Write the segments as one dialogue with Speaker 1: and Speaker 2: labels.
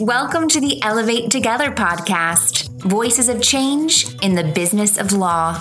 Speaker 1: Welcome to the Elevate Together podcast Voices of Change in the Business of Law.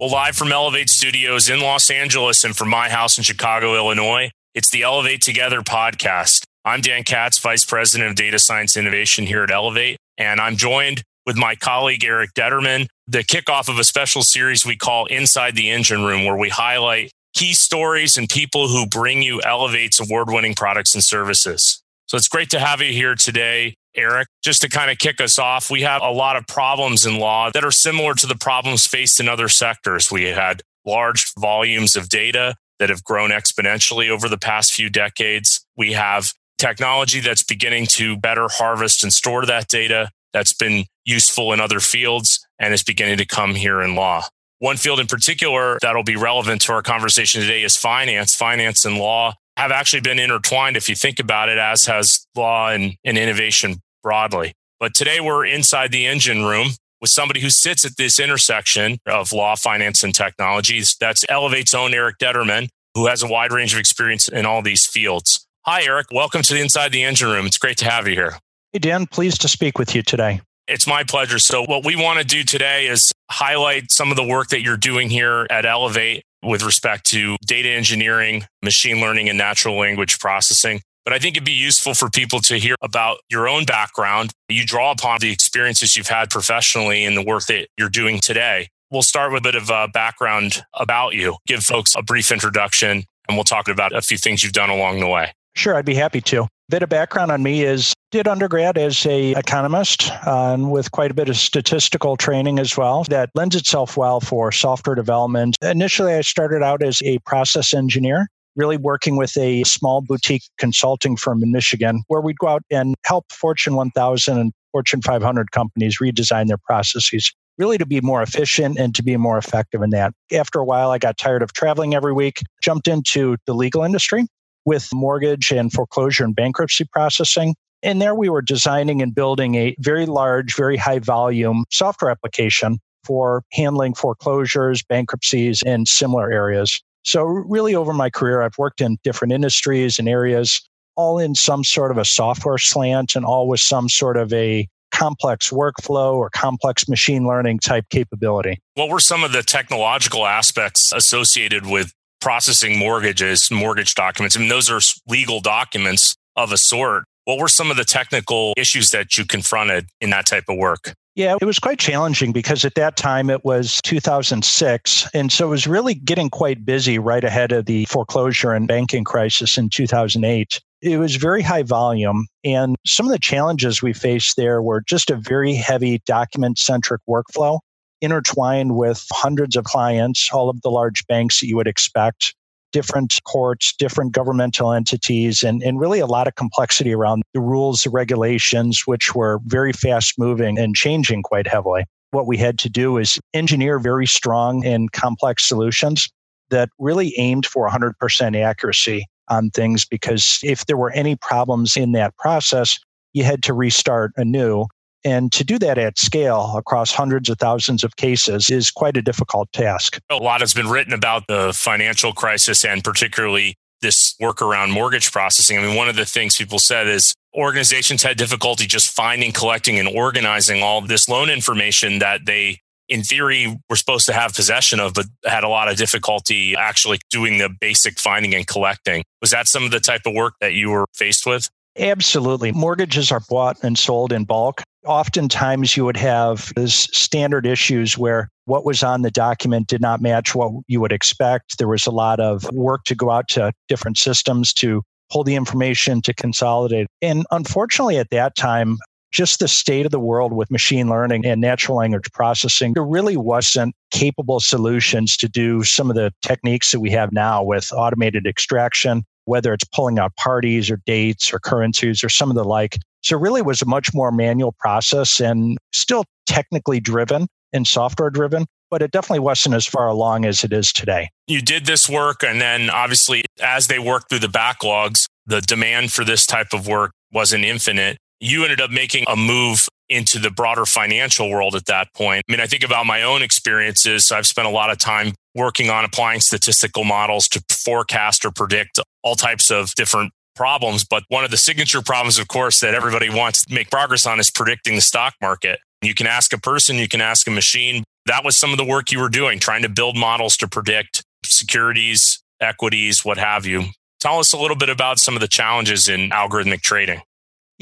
Speaker 2: Well, live from Elevate Studios in Los Angeles and from my house in Chicago, Illinois, it's the Elevate Together podcast. I'm Dan Katz, Vice President of Data Science Innovation here at Elevate, and I'm joined with my colleague Eric Detterman, the kickoff of a special series we call Inside the Engine Room, where we highlight key stories and people who bring you Elevate's award winning products and services. So it's great to have you here today, Eric. Just to kind of kick us off, we have a lot of problems in law that are similar to the problems faced in other sectors. We had large volumes of data that have grown exponentially over the past few decades. We have technology that's beginning to better harvest and store that data that's been useful in other fields and is beginning to come here in law. One field in particular that'll be relevant to our conversation today is finance. Finance and law have actually been intertwined if you think about it, as has law and, and innovation broadly. But today we're inside the engine room with somebody who sits at this intersection of law, finance, and technologies. That's Elevate's own Eric Detterman, who has a wide range of experience in all these fields. Hi, Eric. Welcome to the Inside the Engine Room. It's great to have you here.
Speaker 3: Hey, Dan. Pleased to speak with you today.
Speaker 2: It's my pleasure. So, what we want to do today is highlight some of the work that you're doing here at Elevate with respect to data engineering, machine learning, and natural language processing. But I think it'd be useful for people to hear about your own background. You draw upon the experiences you've had professionally in the work that you're doing today. We'll start with a bit of a background about you, give folks a brief introduction, and we'll talk about a few things you've done along the way.
Speaker 3: Sure, I'd be happy to. A Bit of background on me is did undergrad as a economist uh, and with quite a bit of statistical training as well that lends itself well for software development. Initially, I started out as a process engineer really working with a small boutique consulting firm in Michigan where we'd go out and help Fortune 1000 and Fortune 500 companies redesign their processes, really to be more efficient and to be more effective in that. After a while, I got tired of traveling every week, jumped into the legal industry with mortgage and foreclosure and bankruptcy processing. And there we were designing and building a very large, very high volume software application for handling foreclosures, bankruptcies, and similar areas. So, really, over my career, I've worked in different industries and areas, all in some sort of a software slant and all with some sort of a complex workflow or complex machine learning type capability.
Speaker 2: What were some of the technological aspects associated with processing mortgages, mortgage documents. I mean, those are legal documents of a sort. What were some of the technical issues that you confronted in that type of work?
Speaker 3: Yeah, it was quite challenging because at that time it was 2006. And so it was really getting quite busy right ahead of the foreclosure and banking crisis in 2008. It was very high volume. And some of the challenges we faced there were just a very heavy document centric workflow intertwined with hundreds of clients, all of the large banks that you would expect, different courts, different governmental entities, and, and really a lot of complexity around the rules, the regulations, which were very fast moving and changing quite heavily. What we had to do is engineer very strong and complex solutions that really aimed for 100% accuracy on things because if there were any problems in that process, you had to restart anew. And to do that at scale across hundreds of thousands of cases is quite a difficult task.
Speaker 2: A lot has been written about the financial crisis and particularly this work around mortgage processing. I mean, one of the things people said is organizations had difficulty just finding, collecting, and organizing all this loan information that they, in theory, were supposed to have possession of, but had a lot of difficulty actually doing the basic finding and collecting. Was that some of the type of work that you were faced with?
Speaker 3: Absolutely. Mortgages are bought and sold in bulk. Oftentimes, you would have these standard issues where what was on the document did not match what you would expect. There was a lot of work to go out to different systems to pull the information to consolidate. And unfortunately, at that time, just the state of the world with machine learning and natural language processing, there really wasn't capable solutions to do some of the techniques that we have now with automated extraction, whether it's pulling out parties or dates or currencies or some of the like. So really was a much more manual process and still technically driven and software driven, but it definitely wasn't as far along as it is today.
Speaker 2: You did this work and then obviously as they worked through the backlogs, the demand for this type of work wasn't infinite. You ended up making a move into the broader financial world at that point. I mean, I think about my own experiences. I've spent a lot of time working on applying statistical models to forecast or predict all types of different problems. But one of the signature problems, of course, that everybody wants to make progress on is predicting the stock market. You can ask a person, you can ask a machine. That was some of the work you were doing, trying to build models to predict securities, equities, what have you. Tell us a little bit about some of the challenges in algorithmic trading.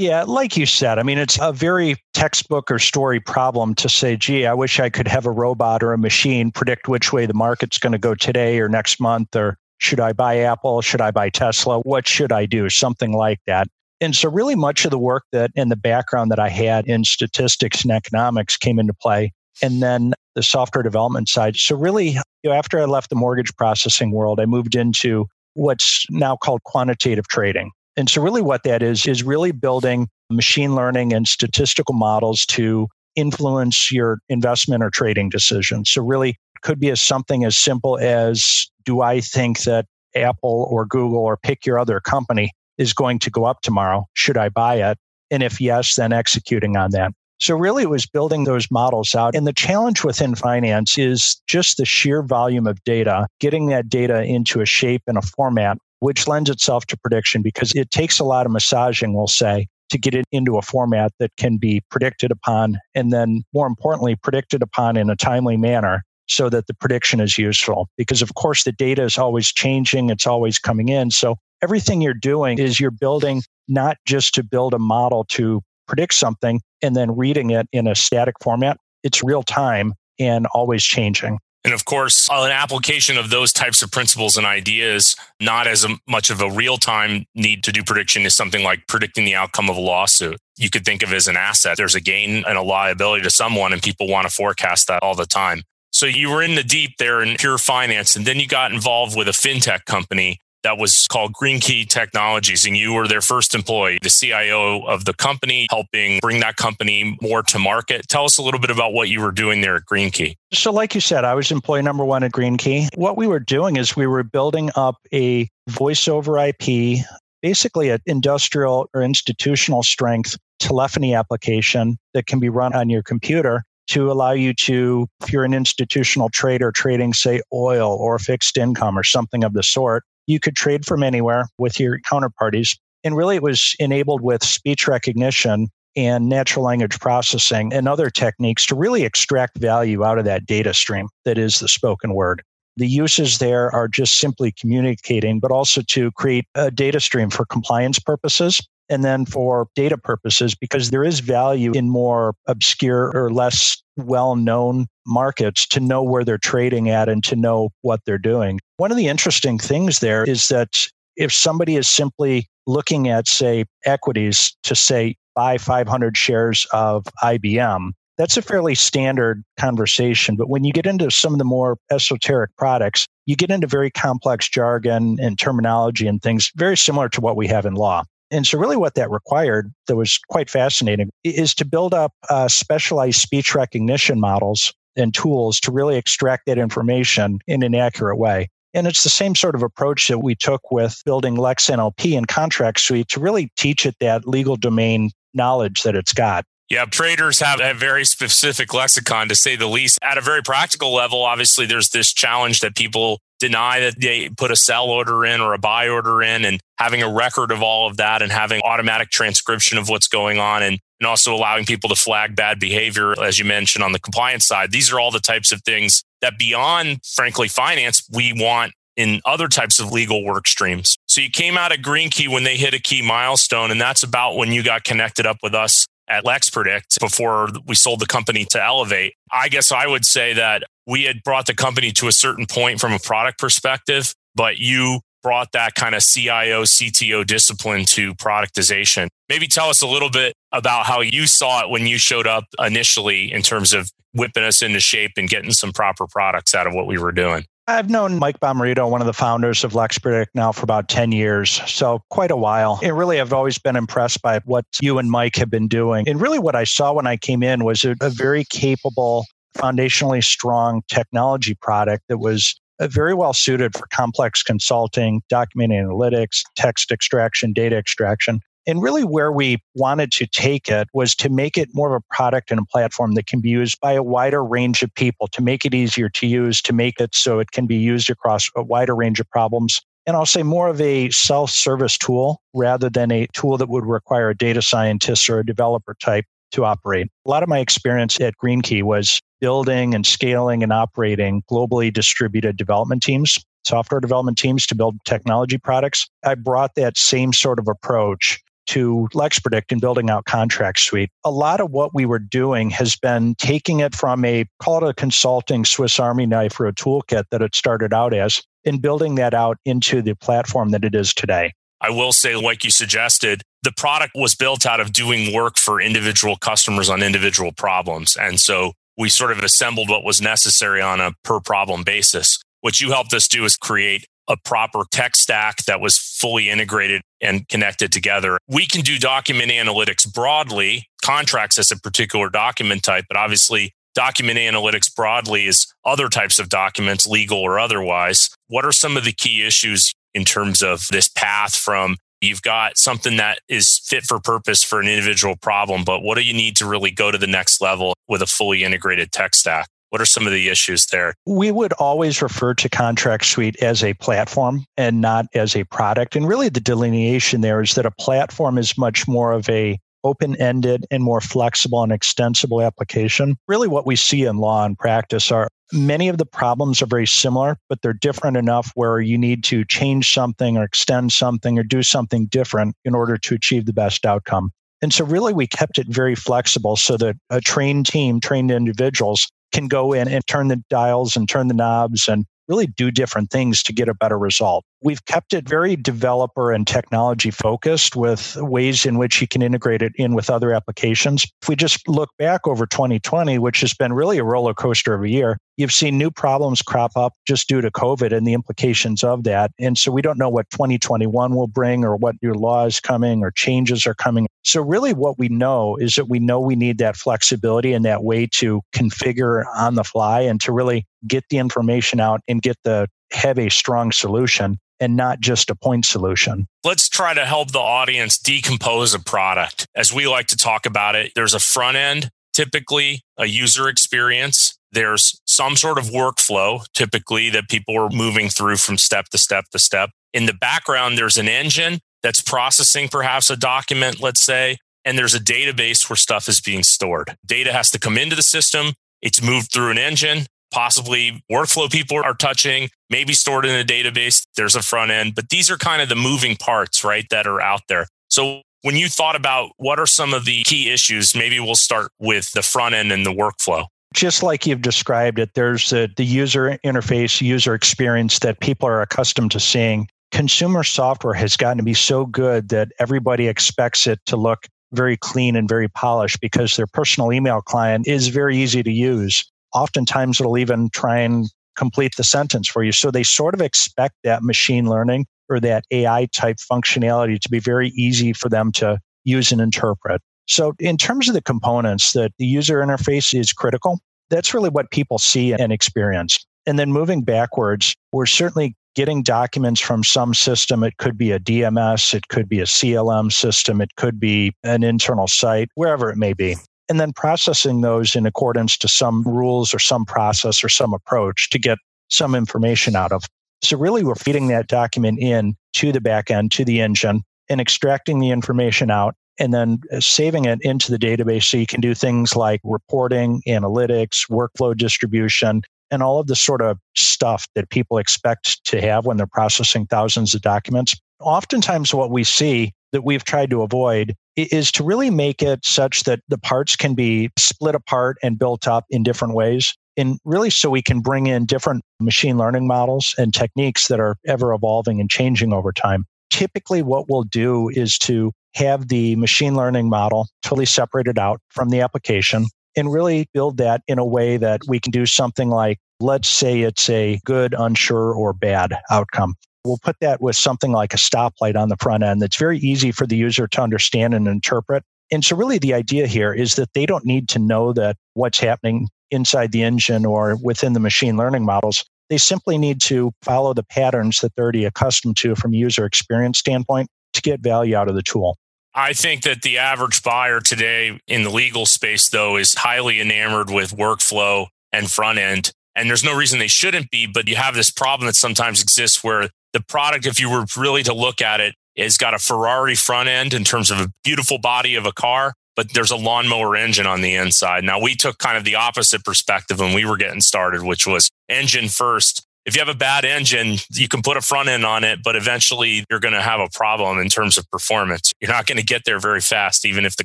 Speaker 3: Yeah, like you said, I mean, it's a very textbook or story problem to say, gee, I wish I could have a robot or a machine predict which way the market's going to go today or next month, or should I buy Apple? Should I buy Tesla? What should I do? Something like that. And so, really, much of the work that in the background that I had in statistics and economics came into play. And then the software development side. So, really, you know, after I left the mortgage processing world, I moved into what's now called quantitative trading. And so, really, what that is, is really building machine learning and statistical models to influence your investment or trading decisions. So, really, could be as something as simple as do I think that Apple or Google or pick your other company is going to go up tomorrow? Should I buy it? And if yes, then executing on that. So, really, it was building those models out. And the challenge within finance is just the sheer volume of data, getting that data into a shape and a format which lends itself to prediction because it takes a lot of massaging, we'll say, to get it into a format that can be predicted upon and then more importantly predicted upon in a timely manner so that the prediction is useful. Because of course the data is always changing it's always coming in. So everything you're doing is you're building not just to build a model to predict something and then reading it in a static format. It's real time and always changing
Speaker 2: and of course, uh, an application of those types of principles and ideas, not as much of a real time need to do prediction, is something like predicting the outcome of a lawsuit. You could think of as an asset. There's a gain and a liability to someone, and people want to forecast that all the time. So you were in the deep there in pure finance, and then you got involved with a fintech company that was called Green Key Technologies, and you were their first employee, the CIO of the company, helping bring that company more to market. Tell us a little bit about what you were doing there at Green Key.
Speaker 3: So, like you said, I was employee number one at Green Key. What we were doing is we were building up a voice over IP, basically an industrial or institutional strength telephony application that can be run on your computer to allow you to, if you're an institutional trader trading, say, oil or fixed income or something of the sort, you could trade from anywhere with your counterparties. And really, it was enabled with speech recognition and natural language processing and other techniques to really extract value out of that data stream that is the spoken word. The uses there are just simply communicating, but also to create a data stream for compliance purposes and then for data purposes, because there is value in more obscure or less well known markets to know where they're trading at and to know what they're doing. One of the interesting things there is that if somebody is simply looking at, say, equities to say, buy 500 shares of IBM, that's a fairly standard conversation. But when you get into some of the more esoteric products, you get into very complex jargon and terminology and things very similar to what we have in law. And so, really, what that required that was quite fascinating is to build up uh, specialized speech recognition models and tools to really extract that information in an accurate way. And it's the same sort of approach that we took with building Lex NLP and ContraxSuite to really teach it that legal domain knowledge that it's got.
Speaker 2: Yeah, traders have a very specific lexicon to say the least. At a very practical level, obviously, there's this challenge that people deny that they put a sell order in or a buy order in and having a record of all of that and having automatic transcription of what's going on and, and also allowing people to flag bad behavior, as you mentioned on the compliance side. These are all the types of things that beyond, frankly, finance, we want in other types of legal work streams. So you came out of Green Key when they hit a key milestone, and that's about when you got connected up with us at LexPredict before we sold the company to Elevate. I guess I would say that we had brought the company to a certain point from a product perspective, but you brought that kind of CIO, CTO discipline to productization. Maybe tell us a little bit about how you saw it when you showed up initially in terms of whipping us into shape and getting some proper products out of what we were doing.
Speaker 3: I've known Mike Bommarito, one of the founders of LexPredict, now for about 10 years. So quite a while. And really, I've always been impressed by what you and Mike have been doing. And really, what I saw when I came in was a, a very capable, foundationally strong technology product that was uh, very well suited for complex consulting, document analytics, text extraction, data extraction. And really, where we wanted to take it was to make it more of a product and a platform that can be used by a wider range of people, to make it easier to use, to make it so it can be used across a wider range of problems. and I'll say more of a self service tool rather than a tool that would require a data scientist or a developer type to operate. A lot of my experience at Greenkey was building and scaling and operating globally distributed development teams, software development teams to build technology products. I brought that same sort of approach to LexPredict and building out ContraxSuite. A lot of what we were doing has been taking it from a, call it a consulting Swiss Army knife or a toolkit that it started out as, and building that out into the platform that it is today.
Speaker 2: I will say, like you suggested, the product was built out of doing work for individual customers on individual problems. And so we sort of assembled what was necessary on a per problem basis. What you helped us do is create a proper tech stack that was fully integrated and connected together. We can do document analytics broadly, contracts as a particular document type, but obviously document analytics broadly is other types of documents, legal or otherwise. What are some of the key issues in terms of this path from you've got something that is fit for purpose for an individual problem, but what do you need to really go to the next level with a fully integrated tech stack? What are some of the issues there?
Speaker 3: We would always refer to ContraxSuite as a platform and not as a product. And really, the delineation there is that a platform is much more of a open ended and more flexible and extensible application. Really, what we see in law and practice are many of the problems are very similar, but they're different enough where you need to change something or extend something or do something different in order to achieve the best outcome. And so, really, we kept it very flexible so that a trained team, trained individuals can go in and turn the dials and turn the knobs and really do different things to get a better result. We've kept it very developer and technology focused with ways in which you can integrate it in with other applications. If we just look back over 2020, which has been really a roller coaster of a year, you've seen new problems crop up just due to COVID and the implications of that. And so we don't know what 2021 will bring or what new laws coming or changes are coming. So really what we know is that we know we need that flexibility and that way to configure on the fly and to really get the information out and get the have a strong solution and not just a point solution.
Speaker 2: Let's try to help the audience decompose a product. As we like to talk about it, there's a front end, typically a user experience. There's some sort of workflow, typically that people are moving through from step to step to step. In the background, there's an engine that's processing perhaps a document, let's say, and there's a database where stuff is being stored. Data has to come into the system. It's moved through an engine possibly workflow people are touching, maybe stored in a database. There's a front end, but these are kind of the moving parts, right, that are out there. So when you thought about what are some of the key issues, maybe we'll start with the front end and the workflow.
Speaker 3: Just like you've described it, there's the, the user interface, user experience that people are accustomed to seeing. Consumer software has gotten to be so good that everybody expects it to look very clean and very polished because their personal email client is very easy to use oftentimes it'll even try and complete the sentence for you. So they sort of expect that machine learning or that AI type functionality to be very easy for them to use and interpret. So in terms of the components, that the user interface is critical. That's really what people see and experience. And then moving backwards, we're certainly getting documents from some system. It could be a DMS, it could be a CLM system, it could be an internal site, wherever it may be and then processing those in accordance to some rules or some process or some approach to get some information out of. So really we're feeding that document in to the backend, to the engine and extracting the information out and then uh, saving it into the database so you can do things like reporting, analytics, workflow distribution, and all of the sort of stuff that people expect to have when they're processing thousands of documents. Oftentimes, what we see that we've tried to avoid is to really make it such that the parts can be split apart and built up in different ways. And really, so we can bring in different machine learning models and techniques that are ever evolving and changing over time. Typically, what we'll do is to have the machine learning model totally separated out from the application and really build that in a way that we can do something like, let's say it's a good, unsure, or bad outcome. We'll put that with something like a stoplight on the front end that's very easy for the user to understand and interpret. And so, really, the idea here is that they don't need to know that what's happening inside the engine or within the machine learning models. They simply need to follow the patterns that they're already accustomed to from a user experience standpoint to get value out of the tool.
Speaker 2: I think that the average buyer today in the legal space, though, is highly enamored with workflow and front end. And there's no reason they shouldn't be, but you have this problem that sometimes exists where the product, if you were really to look at it, has got a Ferrari front end in terms of a beautiful body of a car, but there's a lawnmower engine on the inside. Now, we took kind of the opposite perspective when we were getting started, which was engine first if you have a bad engine, you can put a front end on it, but eventually you're going to have a problem in terms of performance. You're not going to get there very fast, even if the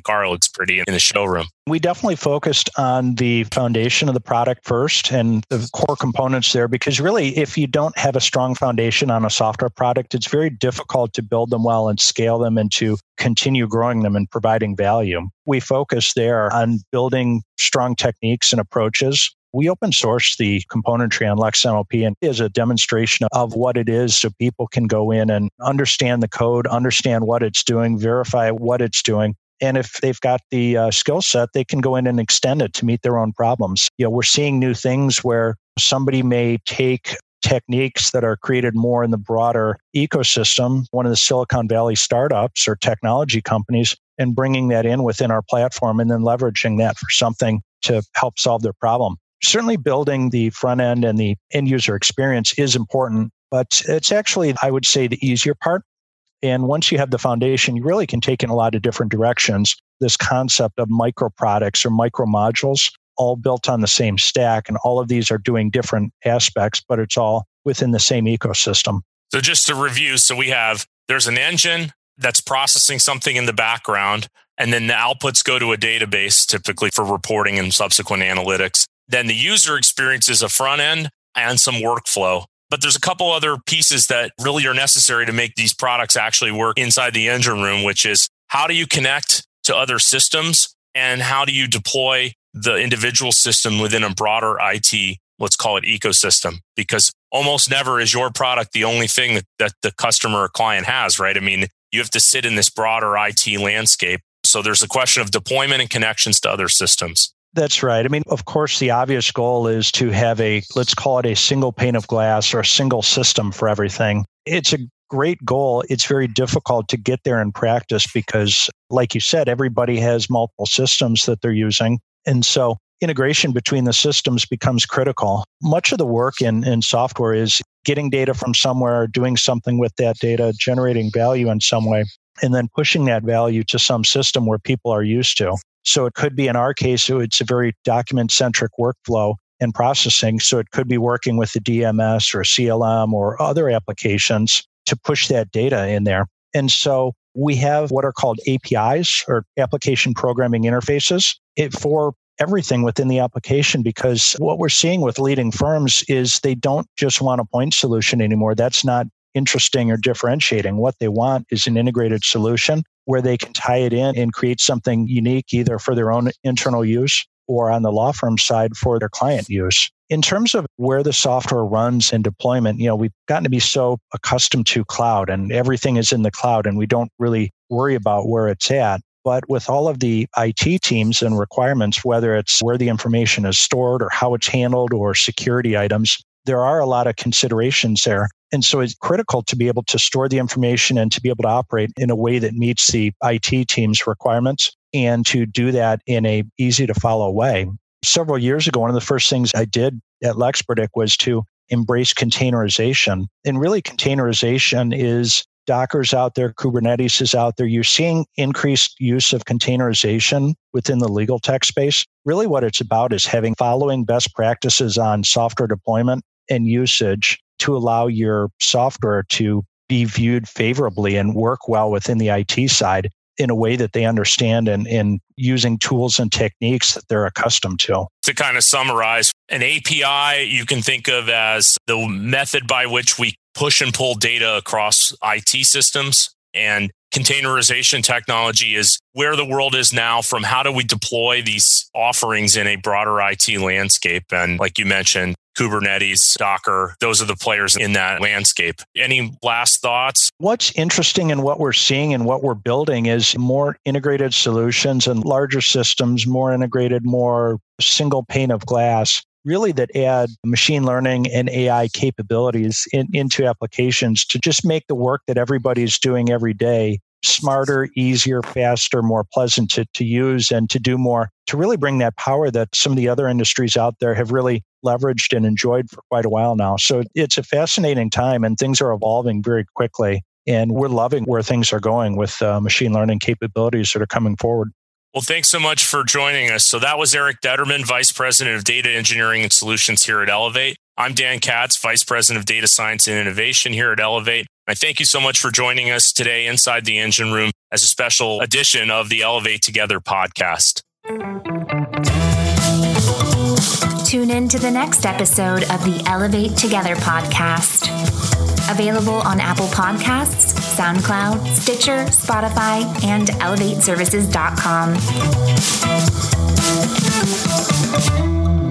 Speaker 2: car looks pretty in the showroom.
Speaker 3: We definitely focused on the foundation of the product first and the core components there because really, if you don't have a strong foundation on a software product, it's very difficult to build them well and scale them and to continue growing them and providing value. We focus there on building strong techniques and approaches we open source the componentry on Lex NLP and is a demonstration of what it is so people can go in and understand the code, understand what it's doing, verify what it's doing. And if they've got the uh, skill set, they can go in and extend it to meet their own problems. You know, we're seeing new things where somebody may take techniques that are created more in the broader ecosystem, one of the Silicon Valley startups or technology companies, and bringing that in within our platform and then leveraging that for something to help solve their problem certainly building the front end and the end user experience is important, but it's actually, I would say, the easier part. And once you have the foundation, you really can take in a lot of different directions. This concept of micro products or micro modules, all built on the same stack. And all of these are doing different aspects, but it's all within the same ecosystem.
Speaker 2: So, just to review, so we have there's an engine that's processing something in the background, and then the outputs go to a database, typically for reporting and subsequent analytics. Then the user experiences a front end and some workflow. But there's a couple other pieces that really are necessary to make these products actually work inside the engine room, which is how do you connect to other systems and how do you deploy the individual system within a broader IT, let's call it ecosystem? Because almost never is your product the only thing that, that the customer or client has, right? I mean, you have to sit in this broader IT landscape. So there's a question of deployment and connections to other systems.
Speaker 3: That's right. I mean, of course, the obvious goal is to have a, let's call it a single pane of glass or a single system for everything. It's a great goal. It's very difficult to get there in practice because, like you said, everybody has multiple systems that they're using. And so integration between the systems becomes critical. Much of the work in, in software is getting data from somewhere, doing something with that data, generating value in some way, and then pushing that value to some system where people are used to. So it could be in our case, it's a very document centric workflow and processing. So it could be working with the DMS or CLM or other applications to push that data in there. And so we have what are called APIs or application programming interfaces for everything within the application because what we're seeing with leading firms is they don't just want a point solution anymore. That's not interesting or differentiating. What they want is an integrated solution where they can tie it in and create something unique either for their own internal use or on the law firm side for their client use. In terms of where the software runs and deployment, you know, we've gotten to be so accustomed to cloud and everything is in the cloud and we don't really worry about where it's at. But with all of the IT teams and requirements, whether it's where the information is stored or how it's handled or security items, there are a lot of considerations there. And so it's critical to be able to store the information and to be able to operate in a way that meets the IT team's requirements and to do that in a easy to follow way. Several years ago, one of the first things I did at LexPredict was to embrace containerization. And really containerization is Docker's out there, Kubernetes is out there. You're seeing increased use of containerization within the legal tech space. Really, what it's about is having following best practices on software deployment and usage to allow your software to be viewed favorably and work well within the IT side in a way that they understand and in using tools and techniques that they're accustomed to.
Speaker 2: To kind of summarize, an API you can think of as the method by which we push and pull data across IT systems. And containerization technology is where the world is now from how do we deploy these offerings in a broader IT landscape. And like you mentioned, Kubernetes, Docker, those are the players in that landscape. Any last thoughts?
Speaker 3: What's interesting in what we're seeing and what we're building is more integrated solutions and larger systems, more integrated, more single pane of glass really that add machine learning and AI capabilities in, into applications to just make the work that everybody's doing every day smarter, easier, faster, more pleasant to, to use and to do more to really bring that power that some of the other industries out there have really leveraged and enjoyed for quite a while now. So it's a fascinating time and things are evolving very quickly. And we're loving where things are going with uh, machine learning capabilities that are coming forward.
Speaker 2: Well, thanks so much for joining us. So that was Eric Detterman, Vice President of Data Engineering and Solutions here at Elevate. I'm Dan Katz, Vice President of Data Science and Innovation here at Elevate. I thank you so much for joining us today inside the engine room as a special edition of the Elevate Together podcast.
Speaker 1: Tune in to the next episode of the Elevate Together podcast. Available on Apple Podcasts, SoundCloud, Stitcher, Spotify, and elevateservices.com.